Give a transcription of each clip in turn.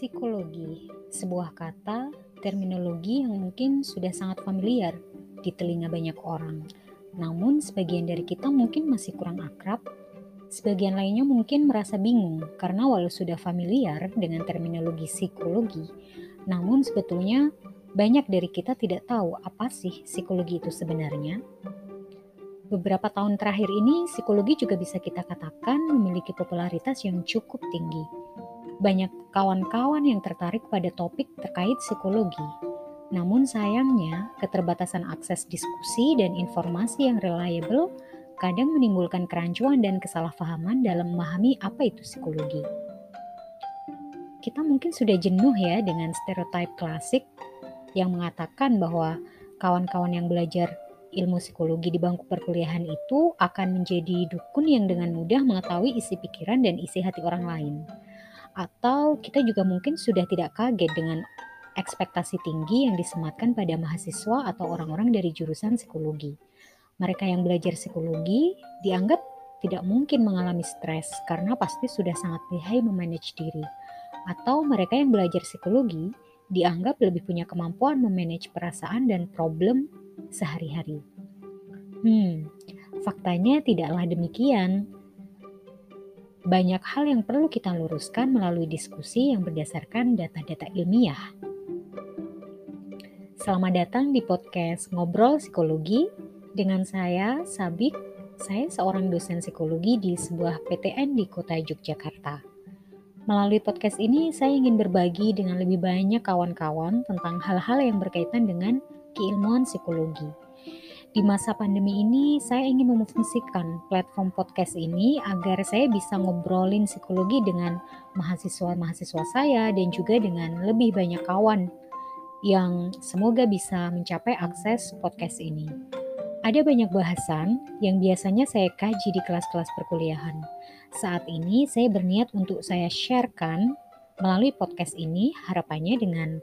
Psikologi, sebuah kata, terminologi yang mungkin sudah sangat familiar di telinga banyak orang. Namun sebagian dari kita mungkin masih kurang akrab, sebagian lainnya mungkin merasa bingung karena walau sudah familiar dengan terminologi psikologi, namun sebetulnya banyak dari kita tidak tahu apa sih psikologi itu sebenarnya. Beberapa tahun terakhir ini, psikologi juga bisa kita katakan memiliki popularitas yang cukup tinggi banyak kawan-kawan yang tertarik pada topik terkait psikologi. Namun sayangnya, keterbatasan akses diskusi dan informasi yang reliable kadang menimbulkan kerancuan dan kesalahpahaman dalam memahami apa itu psikologi. Kita mungkin sudah jenuh ya dengan stereotip klasik yang mengatakan bahwa kawan-kawan yang belajar ilmu psikologi di bangku perkuliahan itu akan menjadi dukun yang dengan mudah mengetahui isi pikiran dan isi hati orang lain atau kita juga mungkin sudah tidak kaget dengan ekspektasi tinggi yang disematkan pada mahasiswa atau orang-orang dari jurusan psikologi. Mereka yang belajar psikologi dianggap tidak mungkin mengalami stres karena pasti sudah sangat lihai memanage diri. Atau mereka yang belajar psikologi dianggap lebih punya kemampuan memanage perasaan dan problem sehari-hari. Hmm, faktanya tidaklah demikian banyak hal yang perlu kita luruskan melalui diskusi yang berdasarkan data-data ilmiah. Selamat datang di podcast Ngobrol Psikologi dengan saya, Sabik. Saya seorang dosen psikologi di sebuah PTN di kota Yogyakarta. Melalui podcast ini, saya ingin berbagi dengan lebih banyak kawan-kawan tentang hal-hal yang berkaitan dengan keilmuan psikologi di masa pandemi ini saya ingin memfungsikan platform podcast ini agar saya bisa ngobrolin psikologi dengan mahasiswa-mahasiswa saya dan juga dengan lebih banyak kawan yang semoga bisa mencapai akses podcast ini. Ada banyak bahasan yang biasanya saya kaji di kelas-kelas perkuliahan. Saat ini saya berniat untuk saya sharekan melalui podcast ini harapannya dengan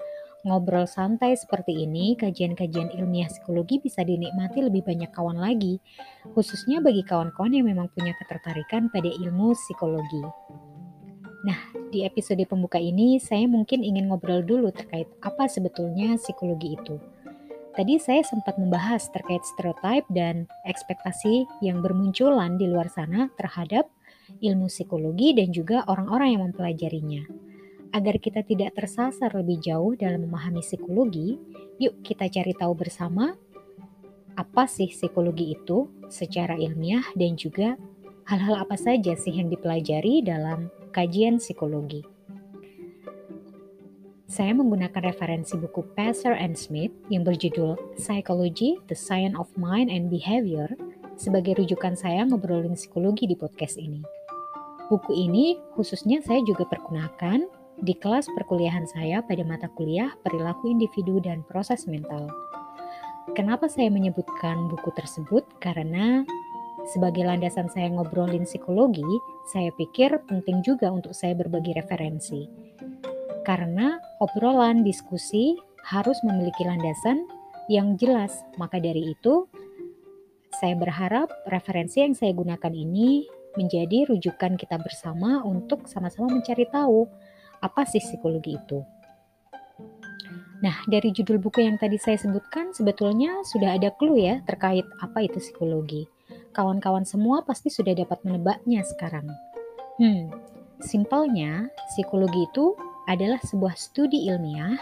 ngobrol santai seperti ini, kajian-kajian ilmiah psikologi bisa dinikmati lebih banyak kawan lagi, khususnya bagi kawan-kawan yang memang punya ketertarikan pada ilmu psikologi. Nah, di episode pembuka ini saya mungkin ingin ngobrol dulu terkait apa sebetulnya psikologi itu. Tadi saya sempat membahas terkait stereotip dan ekspektasi yang bermunculan di luar sana terhadap ilmu psikologi dan juga orang-orang yang mempelajarinya. Agar kita tidak tersasar lebih jauh dalam memahami psikologi, yuk kita cari tahu bersama apa sih psikologi itu secara ilmiah dan juga hal-hal apa saja sih yang dipelajari dalam kajian psikologi. Saya menggunakan referensi buku Passer and Smith yang berjudul Psychology, The Science of Mind and Behavior sebagai rujukan saya ngobrolin psikologi di podcast ini. Buku ini khususnya saya juga pergunakan di kelas perkuliahan saya pada mata kuliah perilaku individu dan proses mental. Kenapa saya menyebutkan buku tersebut? Karena sebagai landasan saya ngobrolin psikologi, saya pikir penting juga untuk saya berbagi referensi. Karena obrolan diskusi harus memiliki landasan yang jelas, maka dari itu saya berharap referensi yang saya gunakan ini menjadi rujukan kita bersama untuk sama-sama mencari tahu apa sih psikologi itu? Nah, dari judul buku yang tadi saya sebutkan, sebetulnya sudah ada clue ya terkait apa itu psikologi. Kawan-kawan semua pasti sudah dapat menebaknya sekarang. Hmm, simpelnya, psikologi itu adalah sebuah studi ilmiah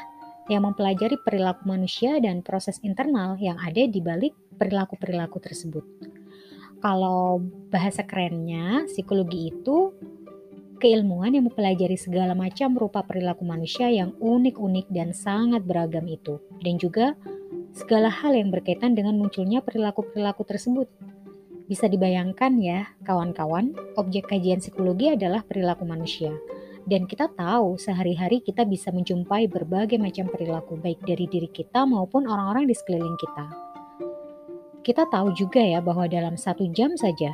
yang mempelajari perilaku manusia dan proses internal yang ada di balik perilaku-perilaku tersebut. Kalau bahasa kerennya, psikologi itu keilmuan yang mempelajari segala macam rupa perilaku manusia yang unik-unik dan sangat beragam itu, dan juga segala hal yang berkaitan dengan munculnya perilaku-perilaku tersebut. Bisa dibayangkan ya, kawan-kawan, objek kajian psikologi adalah perilaku manusia. Dan kita tahu sehari-hari kita bisa menjumpai berbagai macam perilaku baik dari diri kita maupun orang-orang di sekeliling kita. Kita tahu juga ya bahwa dalam satu jam saja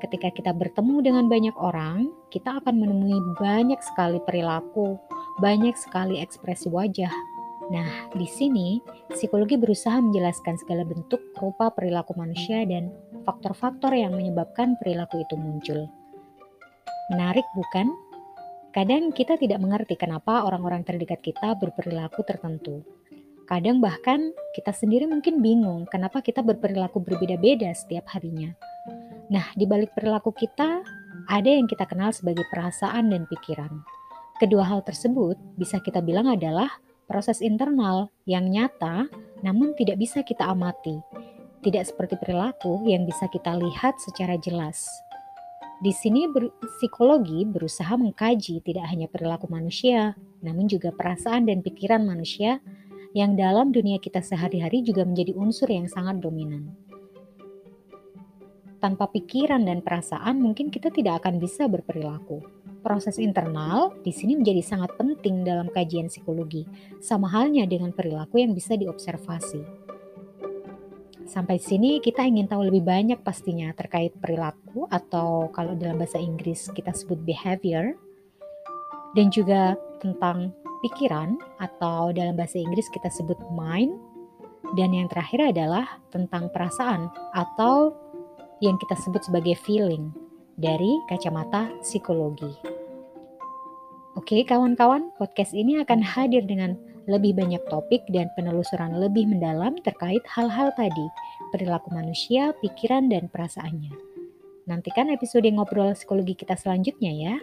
ketika kita bertemu dengan banyak orang, kita akan menemui banyak sekali perilaku, banyak sekali ekspresi wajah. Nah, di sini psikologi berusaha menjelaskan segala bentuk rupa perilaku manusia dan faktor-faktor yang menyebabkan perilaku itu muncul. Menarik bukan? Kadang kita tidak mengerti kenapa orang-orang terdekat kita berperilaku tertentu. Kadang bahkan kita sendiri mungkin bingung kenapa kita berperilaku berbeda-beda setiap harinya. Nah, di balik perilaku kita, ada yang kita kenal sebagai perasaan dan pikiran. Kedua hal tersebut bisa kita bilang adalah proses internal yang nyata namun tidak bisa kita amati. Tidak seperti perilaku yang bisa kita lihat secara jelas. Di sini ber psikologi berusaha mengkaji tidak hanya perilaku manusia, namun juga perasaan dan pikiran manusia yang dalam dunia kita sehari-hari juga menjadi unsur yang sangat dominan. Tanpa pikiran dan perasaan, mungkin kita tidak akan bisa berperilaku. Proses internal di sini menjadi sangat penting dalam kajian psikologi, sama halnya dengan perilaku yang bisa diobservasi. Sampai sini kita ingin tahu lebih banyak pastinya terkait perilaku atau kalau dalam bahasa Inggris kita sebut behavior dan juga tentang pikiran atau dalam bahasa Inggris kita sebut mind dan yang terakhir adalah tentang perasaan atau yang kita sebut sebagai feeling dari kacamata psikologi. Oke, kawan-kawan, podcast ini akan hadir dengan lebih banyak topik dan penelusuran lebih mendalam terkait hal-hal tadi, perilaku manusia, pikiran, dan perasaannya. Nantikan episode ngobrol psikologi kita selanjutnya ya.